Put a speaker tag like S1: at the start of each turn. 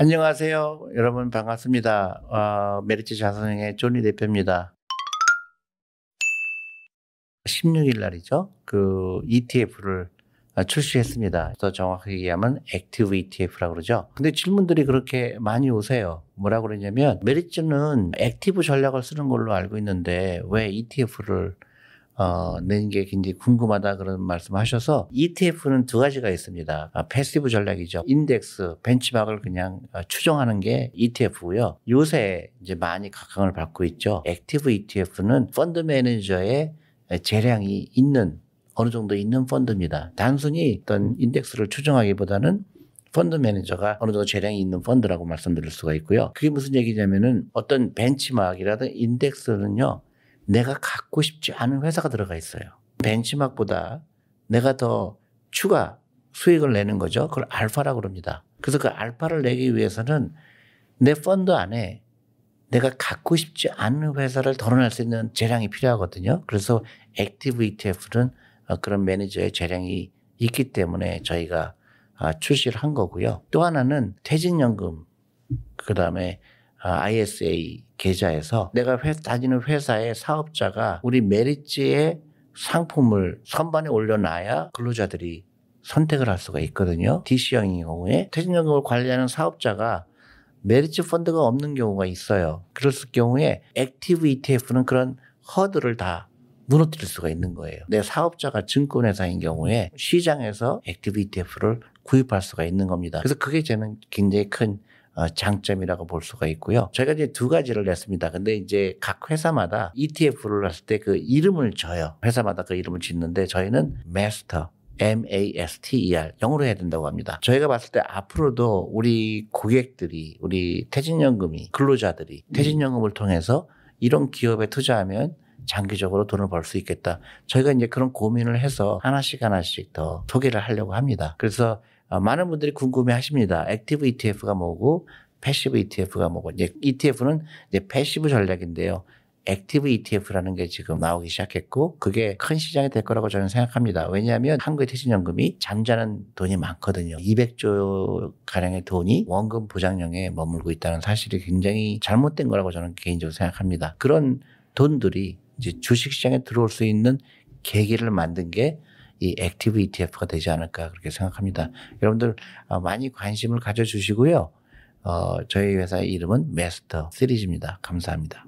S1: 안녕하세요. 여러분 반갑습니다. 어, 메리츠 자산의 존 리 대표입니다. 16일 날이죠. 그 ETF를 출시했습니다. 더 정확하게 얘기하면 active ETF라고 그러죠. 근데 질문들이 그렇게 많이 오세요. 뭐라고 그러냐면 메리츠는 active 전략을 쓰는 걸로 알고 있는데 왜 ETF를 어, 내는 게 굉장히 궁금하다 그런 말씀 하셔서 ETF는 두 가지가 있습니다. 아, passive 전략이죠. 인덱스, 벤치마크를 그냥 어, 추종하는 게 ETF고요. 요새 이제 많이 각광을 받고 있죠. active ETF는 펀드 매니저의 재량이 있는 어느 정도 있는 펀드입니다. 단순히 어떤 인덱스를 추종하기보다는 펀드 매니저가 어느 정도 재량이 있는 펀드라고 말씀드릴 수가 있고요. 그게 무슨 얘기냐면은 어떤 벤치마크라든 인덱스는요. 내가 갖고 싶지 않은 회사가 들어가 있어요. 벤치마크보다 내가 더 추가 수익을 내는 거죠. 그걸 알파라고 그럽니다. 그래서 그 알파를 내기 위해서는 내 펀드 안에 내가 갖고 싶지 않은 회사를 덜어낼 수 있는 재량이 필요하거든요. 그래서 active ETF는 어, 그런 매니저의 재량이 있기 때문에 저희가 아, 출시를 한 거고요. 또 하나는 퇴직연금, 그 다음에 ISA 계좌에서 내가 회, 다니는 회사의 사업자가 우리 메리츠의 상품을 선반에 올려놔야 근로자들이 선택을 할 수가 있거든요. DC형인 경우에 퇴직연금을 관리하는 사업자가 메리츠 펀드가 없는 경우가 있어요. 그랬을 경우에 active ETF는 그런 허들을 다 무너뜨릴 수가 있는 거예요. 내 사업자가 증권회사인 경우에 시장에서 active ETF를 구입할 수가 있는 겁니다. 그래서 그게 저는 굉장히 큰 어, 장점이라고 볼 수가 있고요. 저희가 이제 두 가지를 냈습니다. 근데 이제 각 회사마다 ETF를 했을 때 그 이름을 줘요. 회사마다 그 이름을 짓는데 저희는 MASTER M-A-S-T-E-R 영어로 해야 된다고 합니다. 저희가 봤을 때 앞으로도 우리 고객들이 우리 퇴직연금이 근로자들이 퇴직연금을 통해서 이런 기업에 투자하면 장기적으로 돈을 벌 수 있겠다. 저희가 이제 그런 고민을 해서 하나씩 하나씩 더 소개를 하려고 합니다. 그래서 어, 많은 분들이 궁금해 하십니다. active ETF가 뭐고 passive ETF가 뭐고 이제 ETF는 이제 passive 전략인데요. active ETF라는 게 지금 나오기 시작했고 그게 큰 시장이 될 거라고 저는 생각합니다. 왜냐하면 한국의 퇴직연금이 잠자는 돈이 많거든요. 200조 가량의 돈이 원금 보장형에 머물고 있다는 사실이 굉장히 잘못된 거라고 저는 개인적으로 생각합니다. 그런 돈들이 이제 주식시장에 들어올 수 있는 계기를 만든 게 이 active ETF가 되지 않을까 그렇게 생각합니다. 여러분들 어, 많이 관심을 가져주시고요. 어, 저희 회사의 이름은 메스터 시리즈입니다. 감사합니다.